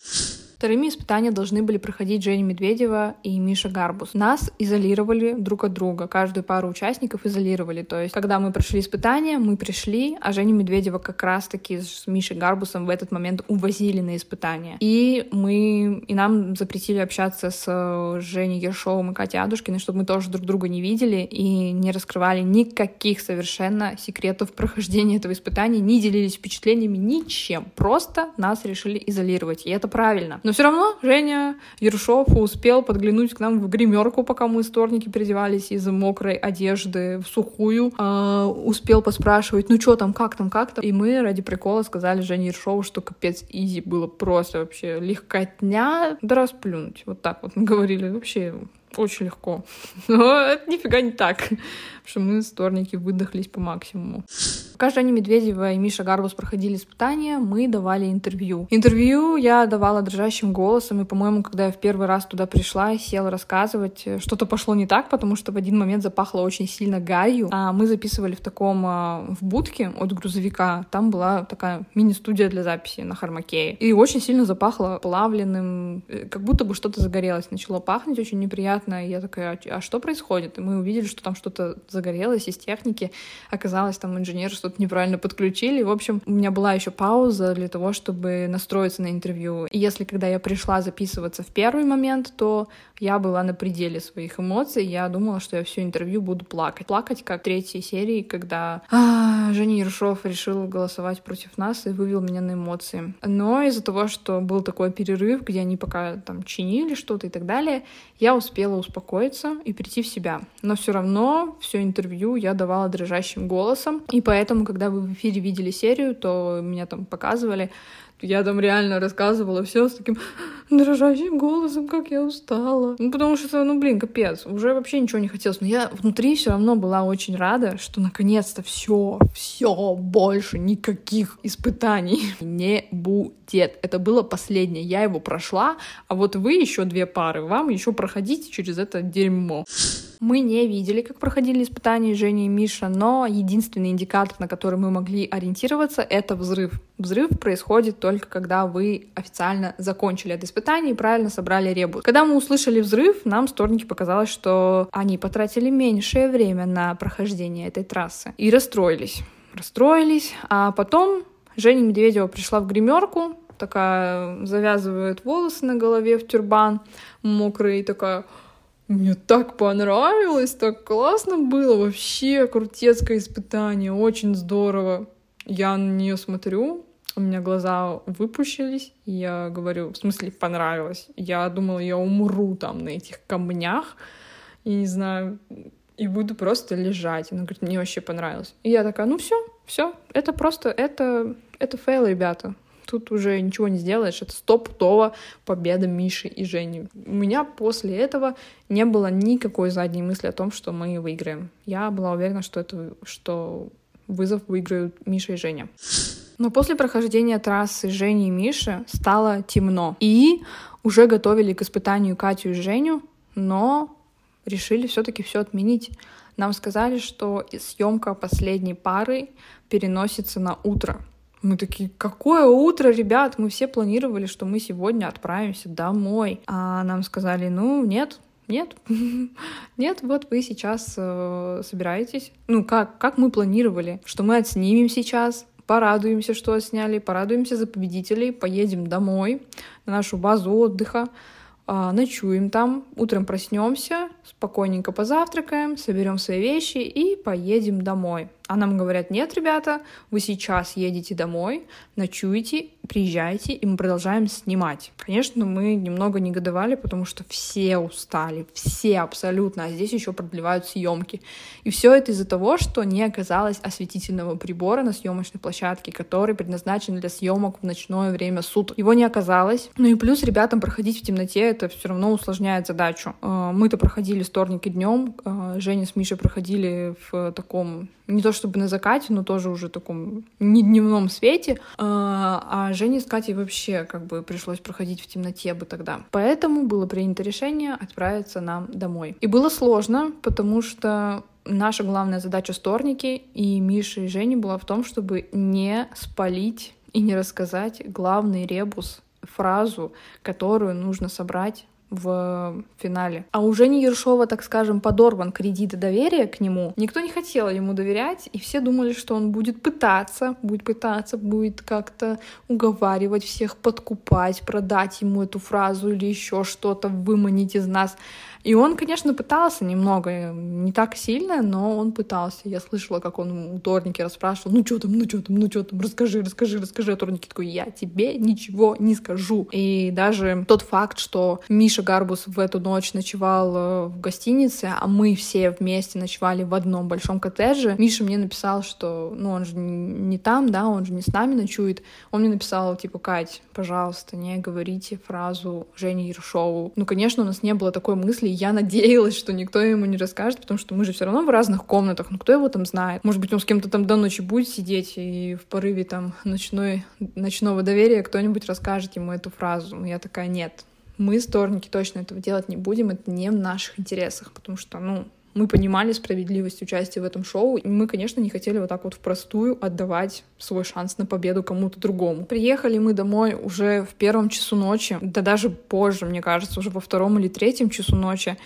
Вторыми испытания должны были проходить Женя Медведева и Миша Гарбус. Нас изолировали друг от друга, каждую пару участников изолировали. То есть, когда мы прошли испытания, мы пришли, а Женю Медведева как раз-таки с Мишей Гарбусом в этот момент увозили на испытания. И мы, и нам запретили общаться с э, Женей Ершовым и Катей Адушкиной, чтобы мы тоже друг друга не видели и не раскрывали никаких совершенно секретов прохождения этого испытания, не делились впечатлениями, ничем. Просто нас решили изолировать. И это правильно. Но все равно Женя Ершов успел подглянуть к нам в гримерку, пока мы сторники переодевались из мокрой одежды в сухую. А, успел поспрашивать, ну что там, как там, как там. И мы ради прикола сказали Жене Ершову, что капец изи было просто вообще легкотня, да расплюнуть. Вот так вот мы говорили. Вообще очень легко. Но это нифига не так, потому что мы сторники выдохлись по максимуму. Пока Женя Медведева и Миша Гарбус проходили испытания, мы давали интервью. Интервью я давала дрожащим голосом, и, по-моему, когда я в первый раз туда пришла и села рассказывать, что-то пошло не так, потому что в один момент запахло очень сильно гарью. А мы записывали в таком, а, в будке от грузовика. Там была такая мини-студия для записи на Хармакее. И очень сильно запахло плавленным, э, как будто бы что-то загорелось. Начало пахнуть очень неприятно. И я такая, а что происходит? И мы увидели, что там что-то загорелось из техники. Оказалось, там инженер что что-то неправильно подключили. В общем, у меня была еще пауза для того, чтобы настроиться на интервью. И если когда я пришла записываться в первый момент, то я была на пределе своих эмоций. Я думала, что я все интервью буду плакать. Плакать, как в третьей серии, когда а, Женя Ершов решил голосовать против нас и вывел меня на эмоции. Но из-за того, что был такой перерыв, где они пока там чинили что-то и так далее, я успела успокоиться и прийти в себя. Но все равно все интервью я давала дрожащим голосом. И поэтому, когда вы в эфире видели серию, то меня там показывали, я там реально рассказывала все с таким дрожащим голосом, как я устала. Ну, потому что, ну, блин, капец, уже вообще ничего не хотелось. Но я внутри все равно была очень рада, что наконец-то все, все, больше никаких испытаний не будет. Это было последнее. Я его прошла, а вот вы еще две пары, вам еще проходить через это дерьмо. Мы не видели, как проходили испытания Женя и Миша, но единственный индикатор, на который мы могли ориентироваться, это взрыв. Взрыв происходит только когда вы официально закончили это испытание и правильно собрали ребус. Когда мы услышали взрыв, нам сторники показалось, что они потратили меньшее время на прохождение этой трассы и расстроились. Расстроились, а потом Женя Медведева пришла в гримерку, такая завязывает волосы на голове в тюрбан мокрый, такая мне так понравилось, так классно было, вообще крутецкое испытание, очень здорово. Я на нее смотрю, у меня глаза выпущились, и я говорю, в смысле понравилось. Я думала, я умру там на этих камнях, и не знаю, и буду просто лежать. Она говорит, мне вообще понравилось. И я такая, ну все, все, это просто, это, это fail, ребята. Тут уже ничего не сделаешь. Это стопудово победа Миши и Жени. У меня после этого не было никакой задней мысли о том, что мы выиграем. Я была уверена, что, это, что вызов выиграют Миша и Женя. Но после прохождения трассы Жени и Миши стало темно. И уже готовили к испытанию Катю и Женю, но решили все-таки все отменить. Нам сказали, что съемка последней пары переносится на утро. Мы такие, какое утро, ребят? Мы все планировали, что мы сегодня отправимся домой. А нам сказали, ну, нет, нет, нет, вот вы сейчас э, собираетесь. Ну, как, как мы планировали, что мы отснимем сейчас, порадуемся, что отсняли, порадуемся за победителей, поедем домой на нашу базу отдыха, ночуем там, утром проснемся, спокойненько позавтракаем, соберем свои вещи и поедем домой. А нам говорят, нет, ребята, вы сейчас едете домой, ночуете, приезжайте, и мы продолжаем снимать. Конечно, мы немного негодовали, потому что все устали, все абсолютно, а здесь еще продлевают съемки. И все это из-за того, что не оказалось осветительного прибора на съемочной площадке, который предназначен для съемок в ночное время суток. Его не оказалось. Ну и плюс ребятам проходить в темноте это все равно усложняет задачу. Э, мы-то проходили вторник и днем, э, Женя с Мишей проходили в таком не то чтобы на закате, но тоже уже таком не дневном свете. А, а Жене с Катей вообще как бы пришлось проходить в темноте бы тогда. Поэтому было принято решение отправиться нам домой. И было сложно, потому что наша главная задача сторники и Миши и Жени была в том, чтобы не спалить и не рассказать главный ребус, фразу, которую нужно собрать в финале. А у Жени Ершова, так скажем, подорван кредит доверия к нему. Никто не хотел ему доверять, и все думали, что он будет пытаться, будет пытаться, будет как-то уговаривать всех, подкупать, продать ему эту фразу или еще что-то, выманить из нас. И он, конечно, пытался немного, не так сильно, но он пытался. Я слышала, как он у Торники расспрашивал, ну что там, ну что там, ну что там, расскажи, расскажи, расскажи. А Торники такой, я тебе ничего не скажу. И даже тот факт, что Миша Гарбус в эту ночь ночевал э, в гостинице, а мы все вместе ночевали в одном большом коттедже, Миша мне написал, что, ну, он же не там, да, он же не с нами ночует. Он мне написал, типа, Кать, пожалуйста, не говорите фразу Жени Ершову. Ну, конечно, у нас не было такой мысли, я надеялась, что никто ему не расскажет, потому что мы же все равно в разных комнатах, ну кто его там знает? Может быть, он с кем-то там до ночи будет сидеть, и в порыве там ночной, ночного доверия кто-нибудь расскажет ему эту фразу. Но я такая, нет, мы, сторники, точно этого делать не будем, это не в наших интересах, потому что, ну, мы понимали справедливость участия в этом шоу, и мы, конечно, не хотели вот так вот впростую отдавать свой шанс на победу кому-то другому. Приехали мы домой уже в первом часу ночи, да даже позже, мне кажется, уже во втором или третьем часу ночи.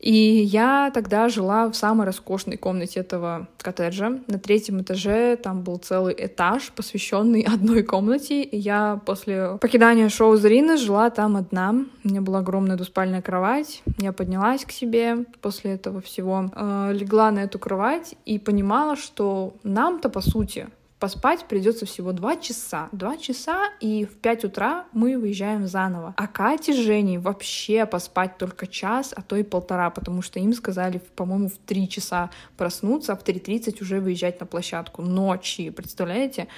И я тогда жила в самой роскошной комнате этого коттеджа. На третьем этаже там был целый этаж, посвященный одной комнате. И я после покидания шоу Зарины жила там одна. У меня была огромная двуспальная кровать. Я поднялась к себе после этого всего, э, легла на эту кровать и понимала, что нам-то, по сути, Поспать придется всего два часа. Два часа, и в 5 утра мы выезжаем заново. А Кате с Женей вообще поспать только час, а то и полтора, потому что им сказали, по-моему, в 3 часа проснуться, а в 3.30 уже выезжать на площадку ночи. Представляете?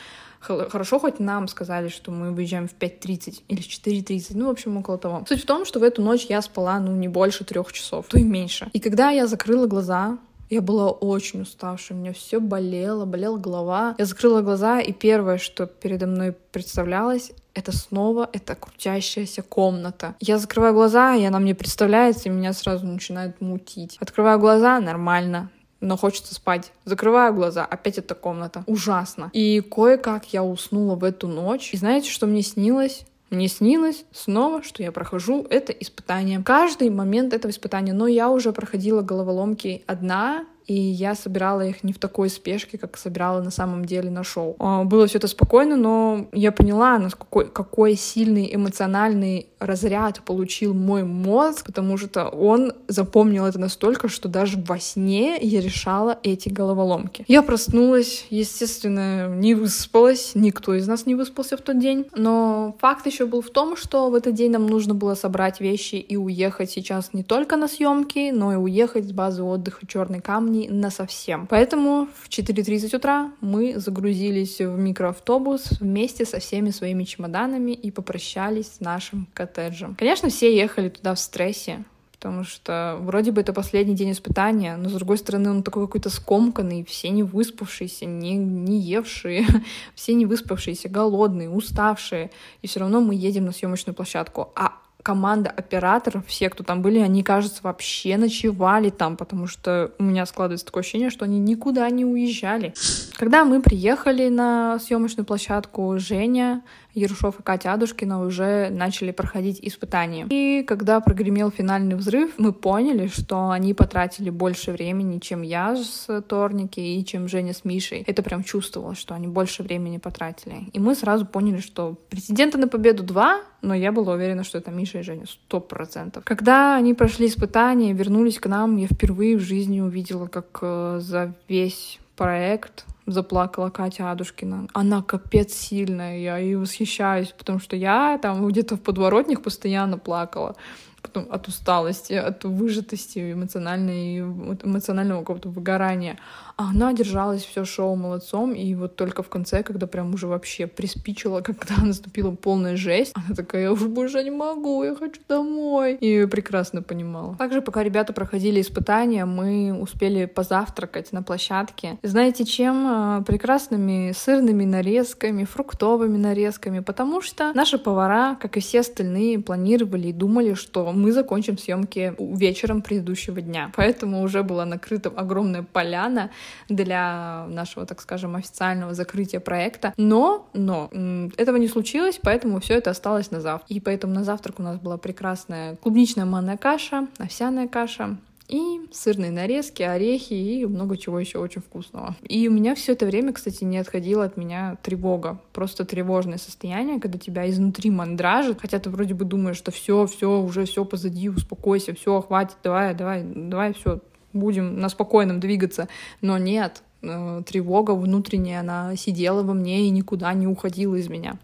Хорошо, хоть нам сказали, что мы выезжаем в 5.30 или в 4.30, ну, в общем, около того. Суть в том, что в эту ночь я спала, ну, не больше трех часов, то и меньше. И когда я закрыла глаза, я была очень уставшая, у меня все болело, болела голова. Я закрыла глаза, и первое, что передо мной представлялось, это снова эта крутящаяся комната. Я закрываю глаза, и она мне представляется, и меня сразу начинает мутить. Открываю глаза, нормально но хочется спать. Закрываю глаза, опять эта комната. Ужасно. И кое-как я уснула в эту ночь. И знаете, что мне снилось? Мне снилось снова, что я прохожу это испытание. Каждый момент этого испытания, но я уже проходила головоломки одна, и я собирала их не в такой спешке, как собирала на самом деле на шоу. А, было все это спокойно, но я поняла, насколько какой сильный эмоциональный разряд получил мой мозг, потому что он запомнил это настолько, что даже во сне я решала эти головоломки. Я проснулась, естественно, не выспалась, никто из нас не выспался в тот день, но факт еще был в том, что в этот день нам нужно было собрать вещи и уехать сейчас не только на съемки, но и уехать с базы отдыха Черный камни на совсем. Поэтому в 4.30 утра мы загрузились в микроавтобус вместе со всеми своими чемоданами и попрощались с нашим коттеджем. Конечно, все ехали туда в стрессе, потому что вроде бы это последний день испытания, но с другой стороны он такой какой-то скомканный, все не выспавшиеся, не, не евшие, все не выспавшиеся, голодные, уставшие, и все равно мы едем на съемочную площадку. А команда операторов, все, кто там были, они, кажется, вообще ночевали там, потому что у меня складывается такое ощущение, что они никуда не уезжали. Когда мы приехали на съемочную площадку, Женя, Ерушов и Катя Адушкина уже начали проходить испытания. И когда прогремел финальный взрыв, мы поняли, что они потратили больше времени, чем я с Торники и чем Женя с Мишей. Это прям чувствовалось, что они больше времени потратили. И мы сразу поняли, что претенденты на победу два, но я была уверена, что это Миша и Женя, сто процентов. Когда они прошли испытания, вернулись к нам, я впервые в жизни увидела, как э, за весь проект заплакала Катя Адушкина. Она капец сильная, я ей восхищаюсь, потому что я там где-то в подворотнях постоянно плакала потом от усталости, от выжатости эмоциональной, эмоционального какого-то выгорания. А она держалась все шоу молодцом, и вот только в конце, когда прям уже вообще приспичила, когда наступила полная жесть, она такая, я уже больше не могу, я хочу домой. И прекрасно понимала. Также, пока ребята проходили испытания, мы успели позавтракать на площадке. Знаете, чем? А, прекрасными сырными нарезками, фруктовыми нарезками, потому что наши повара, как и все остальные, планировали и думали, что мы закончим съемки вечером предыдущего дня. Поэтому уже была накрыта огромная поляна, для нашего, так скажем, официального закрытия проекта. Но, но, этого не случилось, поэтому все это осталось на завтрак. И поэтому на завтрак у нас была прекрасная клубничная манная каша, овсяная каша, и сырные нарезки, орехи и много чего еще очень вкусного. И у меня все это время, кстати, не отходила от меня тревога. Просто тревожное состояние, когда тебя изнутри мандражит, хотя ты вроде бы думаешь, что все, все, уже все позади, успокойся, все, хватит, давай, давай, давай, все, будем на спокойном двигаться. Но нет, э, тревога внутренняя, она сидела во мне и никуда не уходила из меня.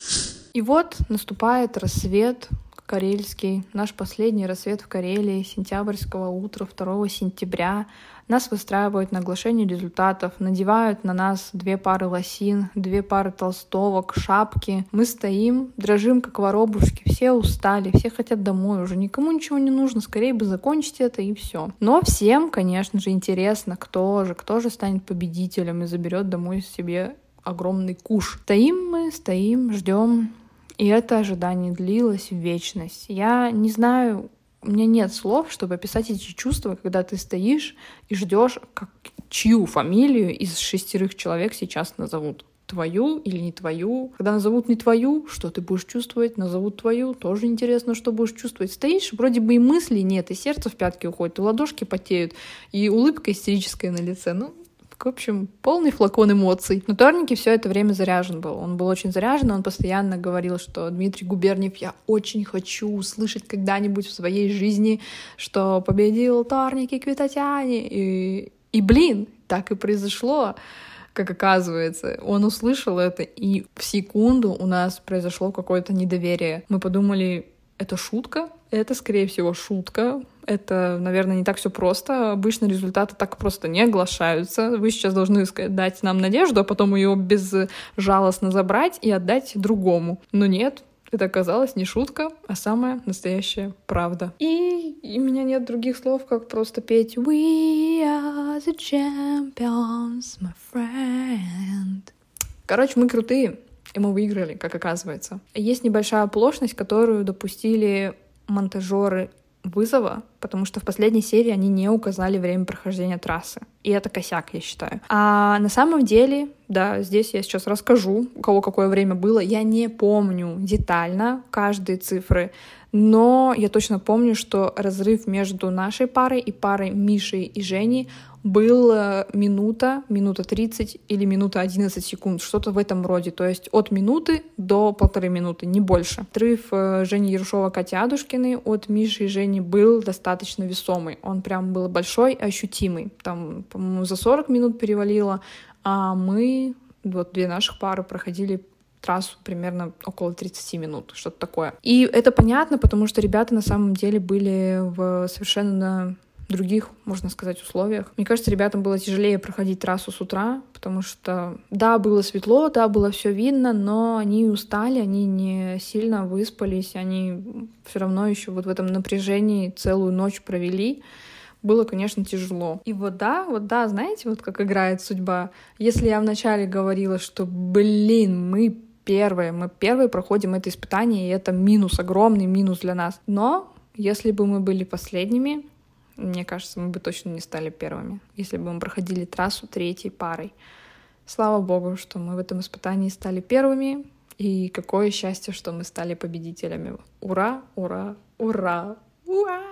И вот наступает рассвет карельский, наш последний рассвет в Карелии, сентябрьского утра 2 сентября. Нас выстраивают на оглашение результатов, надевают на нас две пары лосин, две пары толстовок, шапки. Мы стоим, дрожим, как воробушки, все устали, все хотят домой, уже никому ничего не нужно, скорее бы закончить это и все. Но всем, конечно же, интересно, кто же, кто же станет победителем и заберет домой себе огромный куш. Стоим мы, стоим, ждем, и это ожидание длилось в вечность. Я не знаю, у меня нет слов, чтобы описать эти чувства, когда ты стоишь и ждешь, как, чью фамилию из шестерых человек сейчас назовут. Твою или не твою. Когда назовут не твою, что ты будешь чувствовать? Назовут твою, тоже интересно, что будешь чувствовать. Стоишь, вроде бы и мыслей нет, и сердце в пятки уходит, и ладошки потеют, и улыбка истерическая на лице. Ну, в общем, полный флакон эмоций. Но Торники все это время заряжен был. Он был очень заряжен, он постоянно говорил, что Дмитрий Губерниев, я очень хочу услышать когда-нибудь в своей жизни, что победил Торники Квитотяне. И, и блин, так и произошло как оказывается. Он услышал это, и в секунду у нас произошло какое-то недоверие. Мы подумали, это шутка? Это, скорее всего, шутка. Это, наверное, не так все просто. Обычно результаты так просто не оглашаются. Вы сейчас должны дать нам надежду, а потом ее безжалостно забрать и отдать другому. Но нет, это оказалось не шутка, а самая настоящая правда. И, и у меня нет других слов, как просто петь We are the champions, my friend. Короче, мы крутые. И мы выиграли, как оказывается. Есть небольшая оплошность, которую допустили монтажеры вызова, потому что в последней серии они не указали время прохождения трассы. И это косяк, я считаю. А на самом деле, да, здесь я сейчас расскажу, у кого какое время было. Я не помню детально каждые цифры, но я точно помню, что разрыв между нашей парой и парой Миши и Жени был э, минута, минута 30 или минута 11 секунд, что-то в этом роде. То есть от минуты до полторы минуты, не больше. Отрыв э, Жени Ершова, Кати Адушкиной от Миши и Жени был достаточно весомый. Он прям был большой, ощутимый. Там, по-моему, за 40 минут перевалило, а мы, вот две наших пары проходили трассу примерно около 30 минут, что-то такое. И это понятно, потому что ребята на самом деле были в совершенно других, можно сказать, условиях. Мне кажется, ребятам было тяжелее проходить трассу с утра, потому что, да, было светло, да, было все видно, но они устали, они не сильно выспались, они все равно еще вот в этом напряжении целую ночь провели было, конечно, тяжело. И вот да, вот да, знаете, вот как играет судьба. Если я вначале говорила, что, блин, мы первые, мы первые проходим это испытание, и это минус, огромный минус для нас. Но если бы мы были последними, мне кажется, мы бы точно не стали первыми, если бы мы проходили трассу третьей парой. Слава богу, что мы в этом испытании стали первыми, и какое счастье, что мы стали победителями. Ура, ура, ура, ура!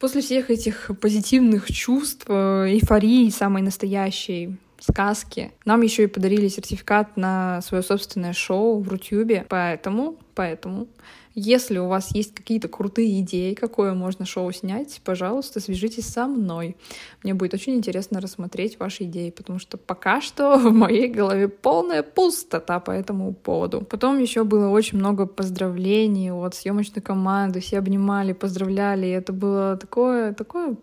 После всех этих позитивных чувств, э, эйфории самой настоящей, сказки. Нам еще и подарили сертификат на свое собственное шоу в Рутюбе. Поэтому, поэтому если у вас есть какие-то крутые идеи, какое можно шоу снять, пожалуйста, свяжитесь со мной. Мне будет очень интересно рассмотреть ваши идеи, потому что пока что в моей голове полная пустота по этому поводу. Потом еще было очень много поздравлений от съемочной команды, все обнимали, поздравляли, это было такое, такое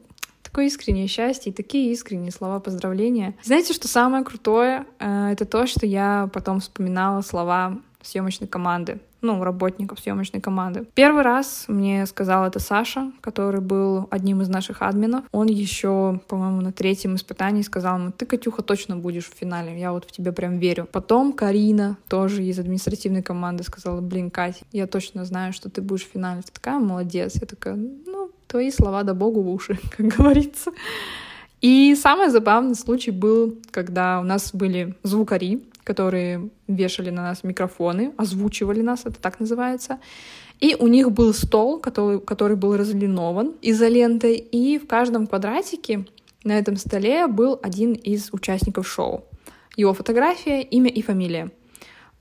такое искреннее счастье и такие искренние слова поздравления. Знаете, что самое крутое? Э, это то, что я потом вспоминала слова съемочной команды ну, работников съемочной команды. Первый раз мне сказал это Саша, который был одним из наших админов. Он еще, по-моему, на третьем испытании сказал ему, ты, Катюха, точно будешь в финале, я вот в тебя прям верю. Потом Карина, тоже из административной команды, сказала, блин, Катя, я точно знаю, что ты будешь в финале. Ты такая молодец. Я такая, ну, твои слова да богу в уши, как говорится. И самый забавный случай был, когда у нас были звукари, которые вешали на нас микрофоны, озвучивали нас, это так называется. И у них был стол, который, который был разлинован изолентой, и в каждом квадратике на этом столе был один из участников шоу. Его фотография, имя и фамилия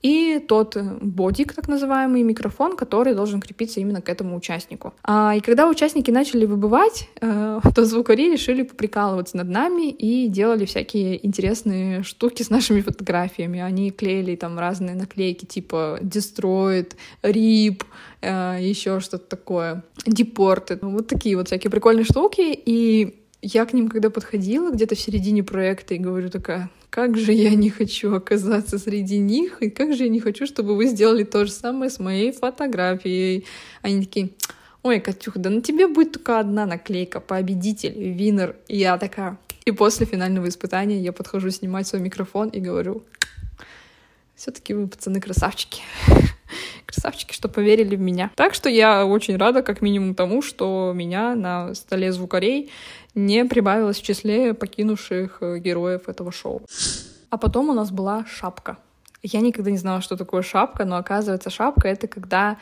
и тот бодик, так называемый микрофон, который должен крепиться именно к этому участнику. А, и когда участники начали выбывать, э, то звукари решили поприкалываться над нами и делали всякие интересные штуки с нашими фотографиями. Они клеили там разные наклейки типа «Destroyed», «RIP», э, еще что-то такое, «Deported». Вот такие вот всякие прикольные штуки. И я к ним когда подходила где-то в середине проекта и говорю такая, как же я не хочу оказаться среди них, и как же я не хочу, чтобы вы сделали то же самое с моей фотографией. Они такие, ой, Катюх, да на тебе будет только одна наклейка, победитель, винер. И я такая, и после финального испытания я подхожу снимать свой микрофон и говорю, все-таки вы, пацаны, красавчики. Красавчики, что поверили в меня. Так что я очень рада, как минимум, тому, что меня на столе звукарей не прибавилось в числе покинувших э, героев этого шоу. А потом у нас была шапка. Я никогда не знала, что такое шапка, но оказывается, шапка — это когда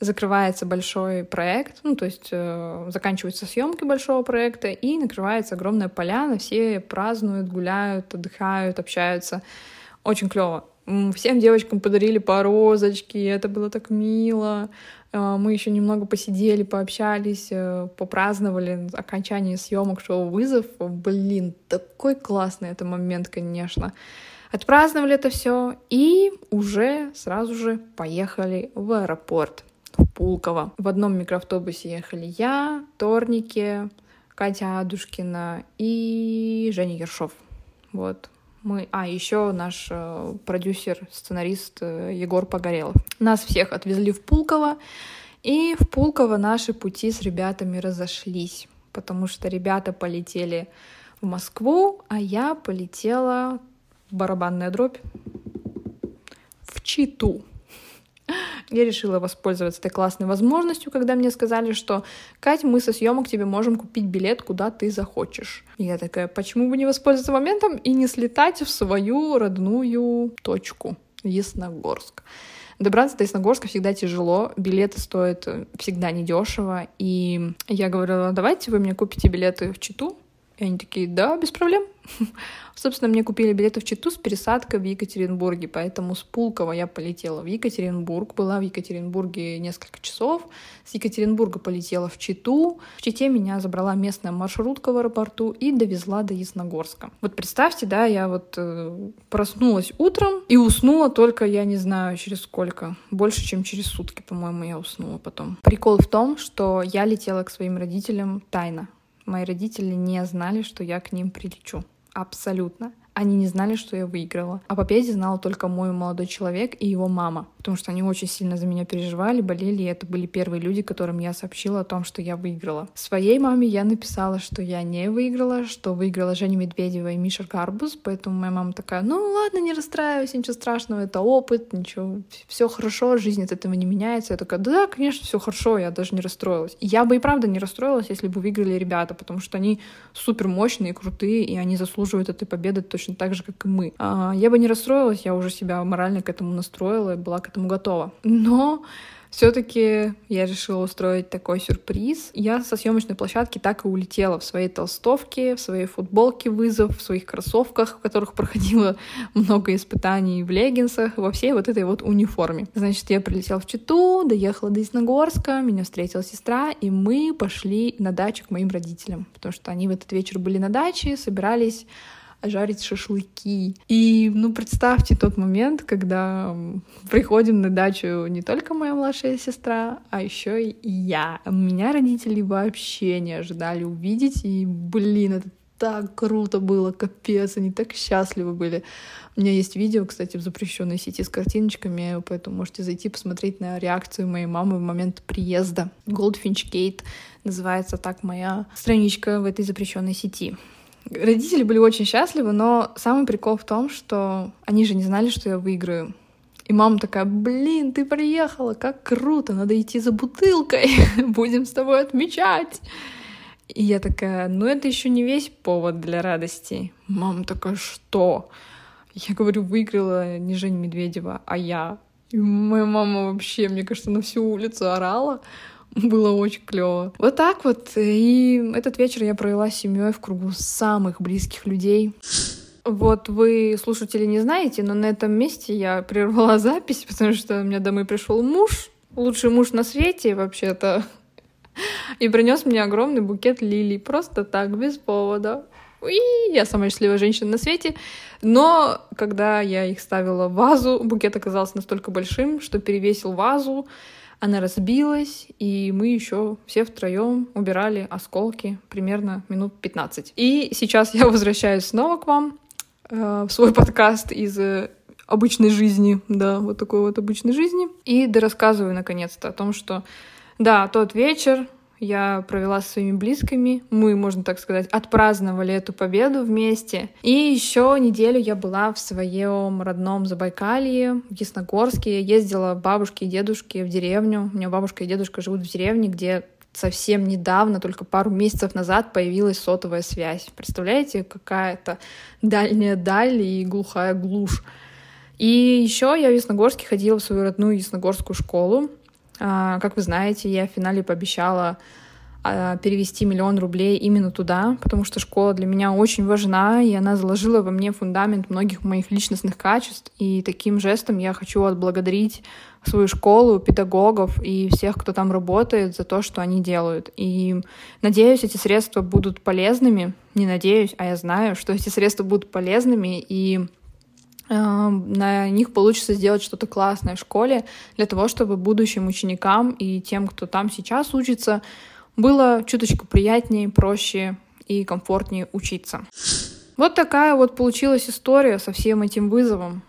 закрывается большой проект, ну, то есть э, заканчиваются съемки большого проекта, и накрывается огромная поляна, все празднуют, гуляют, отдыхают, общаются. Очень клево. Всем девочкам подарили по розочке, это было так мило. А, мы еще немного посидели, пообщались, э, попраздновали окончание съемок шоу «Вызов». Блин, такой классный это момент, конечно. Отпраздновали это все и уже сразу же поехали в аэропорт в Пулково. В одном микроавтобусе ехали я, Торники, Катя Адушкина и Женя Ершов. Вот мы, а еще наш э, продюсер, сценарист э, Егор Погорелов. Нас всех отвезли в Пулково, и в Пулково наши пути с ребятами разошлись, потому что ребята полетели в Москву, а я полетела барабанная дробь в Читу. Я решила воспользоваться этой классной возможностью, когда мне сказали, что «Кать, мы со съемок тебе можем купить билет, куда ты захочешь». И я такая, почему бы не воспользоваться моментом и не слетать в свою родную точку, Ясногорск. Добраться до Ясногорска всегда тяжело, билеты стоят всегда недешево, и я говорила, давайте вы мне купите билеты в Читу, и они такие, да, без проблем. Собственно, мне купили билеты в Читу с пересадкой в Екатеринбурге, поэтому с Пулково я полетела в Екатеринбург, была в Екатеринбурге несколько часов, с Екатеринбурга полетела в Читу, в Чите меня забрала местная маршрутка в аэропорту и довезла до Ясногорска. Вот представьте, да, я вот э, проснулась утром и уснула только, я не знаю, через сколько, больше, чем через сутки, по-моему, я уснула потом. Прикол в том, что я летела к своим родителям тайно. Мои родители не знали, что я к ним прилечу. Абсолютно. Они не знали, что я выиграла. О победе знал только мой молодой человек и его мама, потому что они очень сильно за меня переживали, болели, и это были первые люди, которым я сообщила о том, что я выиграла. Своей маме я написала, что я не выиграла, что выиграла Женя Медведева и Миша Гарбуз, поэтому моя мама такая, ну ладно, не расстраивайся, ничего страшного, это опыт, ничего, все хорошо, жизнь от этого не меняется. Я такая, да, конечно, все хорошо, я даже не расстроилась. И я бы и правда не расстроилась, если бы выиграли ребята, потому что они супер мощные, крутые, и они заслуживают этой победы точно точно так же, как и мы. А, я бы не расстроилась, я уже себя морально к этому настроила и была к этому готова. Но все-таки я решила устроить такой сюрприз. Я со съемочной площадки так и улетела в своей толстовке, в своей футболке вызов, в своих кроссовках, в которых проходила много испытаний в леггинсах, во всей вот этой вот униформе. Значит, я прилетела в Читу, доехала до Ясногорска, меня встретила сестра, и мы пошли на дачу к моим родителям, потому что они в этот вечер были на даче, собирались жарить шашлыки. И, ну, представьте тот момент, когда приходим на дачу не только моя младшая сестра, а еще и я. Меня родители вообще не ожидали увидеть, и, блин, это так круто было, капец, они так счастливы были. У меня есть видео, кстати, в запрещенной сети с картиночками, поэтому можете зайти посмотреть на реакцию моей мамы в момент приезда. Goldfinch Gate называется так моя страничка в этой запрещенной сети. Родители были очень счастливы, но самый прикол в том, что они же не знали, что я выиграю. И мама такая, блин, ты приехала, как круто, надо идти за бутылкой, будем с тобой отмечать. И я такая, ну это еще не весь повод для радости. Мама такая, что? Я говорю, выиграла не Женя Медведева, а я. И моя мама вообще, мне кажется, на всю улицу орала. Было очень клево. Вот так вот. И этот вечер я провела с семьей в кругу самых близких людей. Вот вы, слушатели, не знаете, но на этом месте я прервала запись, потому что у меня домой пришел муж, лучший муж на свете вообще-то, и принес мне огромный букет лилий, просто так, без повода. И я самая счастливая женщина на свете. Но когда я их ставила в вазу, букет оказался настолько большим, что перевесил вазу. Она разбилась, и мы еще все втроем убирали осколки примерно минут 15. И сейчас я возвращаюсь снова к вам э, в свой подкаст из э, обычной жизни, да, вот такой вот обычной жизни. И рассказываю наконец-то о том, что да, тот вечер я провела со своими близкими. Мы, можно так сказать, отпраздновали эту победу вместе. И еще неделю я была в своем родном Забайкалье, в Ясногорске. Ездила бабушке и дедушке в деревню. У меня бабушка и дедушка живут в деревне, где совсем недавно, только пару месяцев назад, появилась сотовая связь. Представляете, какая-то дальняя даль и глухая глушь. И еще я в Ясногорске ходила в свою родную Ясногорскую школу. А, как вы знаете, я в финале пообещала а, перевести миллион рублей именно туда, потому что школа для меня очень важна, и она заложила во мне фундамент многих моих личностных качеств. И таким жестом я хочу отблагодарить свою школу, педагогов и всех, кто там работает, за то, что они делают. И надеюсь, эти средства будут полезными. Не надеюсь, а я знаю, что эти средства будут полезными, и на них получится сделать что-то классное в школе для того, чтобы будущим ученикам и тем, кто там сейчас учится, было чуточку приятнее, проще и комфортнее учиться. Вот такая вот получилась история со всем этим вызовом.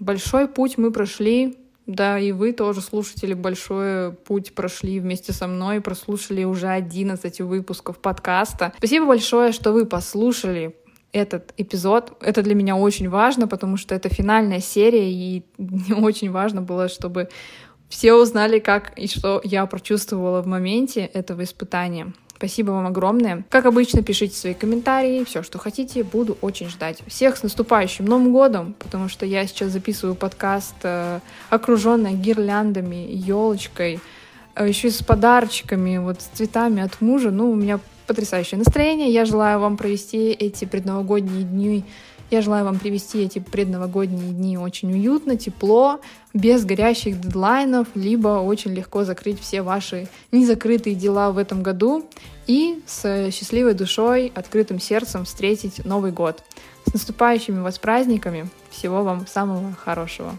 Большой путь мы прошли, да, и вы тоже, слушатели, большой путь прошли вместе со мной, прослушали уже 11 выпусков подкаста. Спасибо большое, что вы послушали, этот эпизод. Это для меня очень важно, потому что это финальная серия, и мне очень важно было, чтобы все узнали, как и что я прочувствовала в моменте этого испытания. Спасибо вам огромное. Как обычно, пишите свои комментарии, все, что хотите, буду очень ждать. Всех с наступающим Новым годом, потому что я сейчас записываю подкаст, э, окруженная гирляндами, елочкой, э, еще и с подарочками, вот с цветами от мужа. Ну, у меня потрясающее настроение. Я желаю вам провести эти предновогодние дни я желаю вам привести эти предновогодние дни очень уютно, тепло, без горящих дедлайнов, либо очень легко закрыть все ваши незакрытые дела в этом году и с счастливой душой, открытым сердцем встретить Новый год. С наступающими вас праздниками! Всего вам самого хорошего!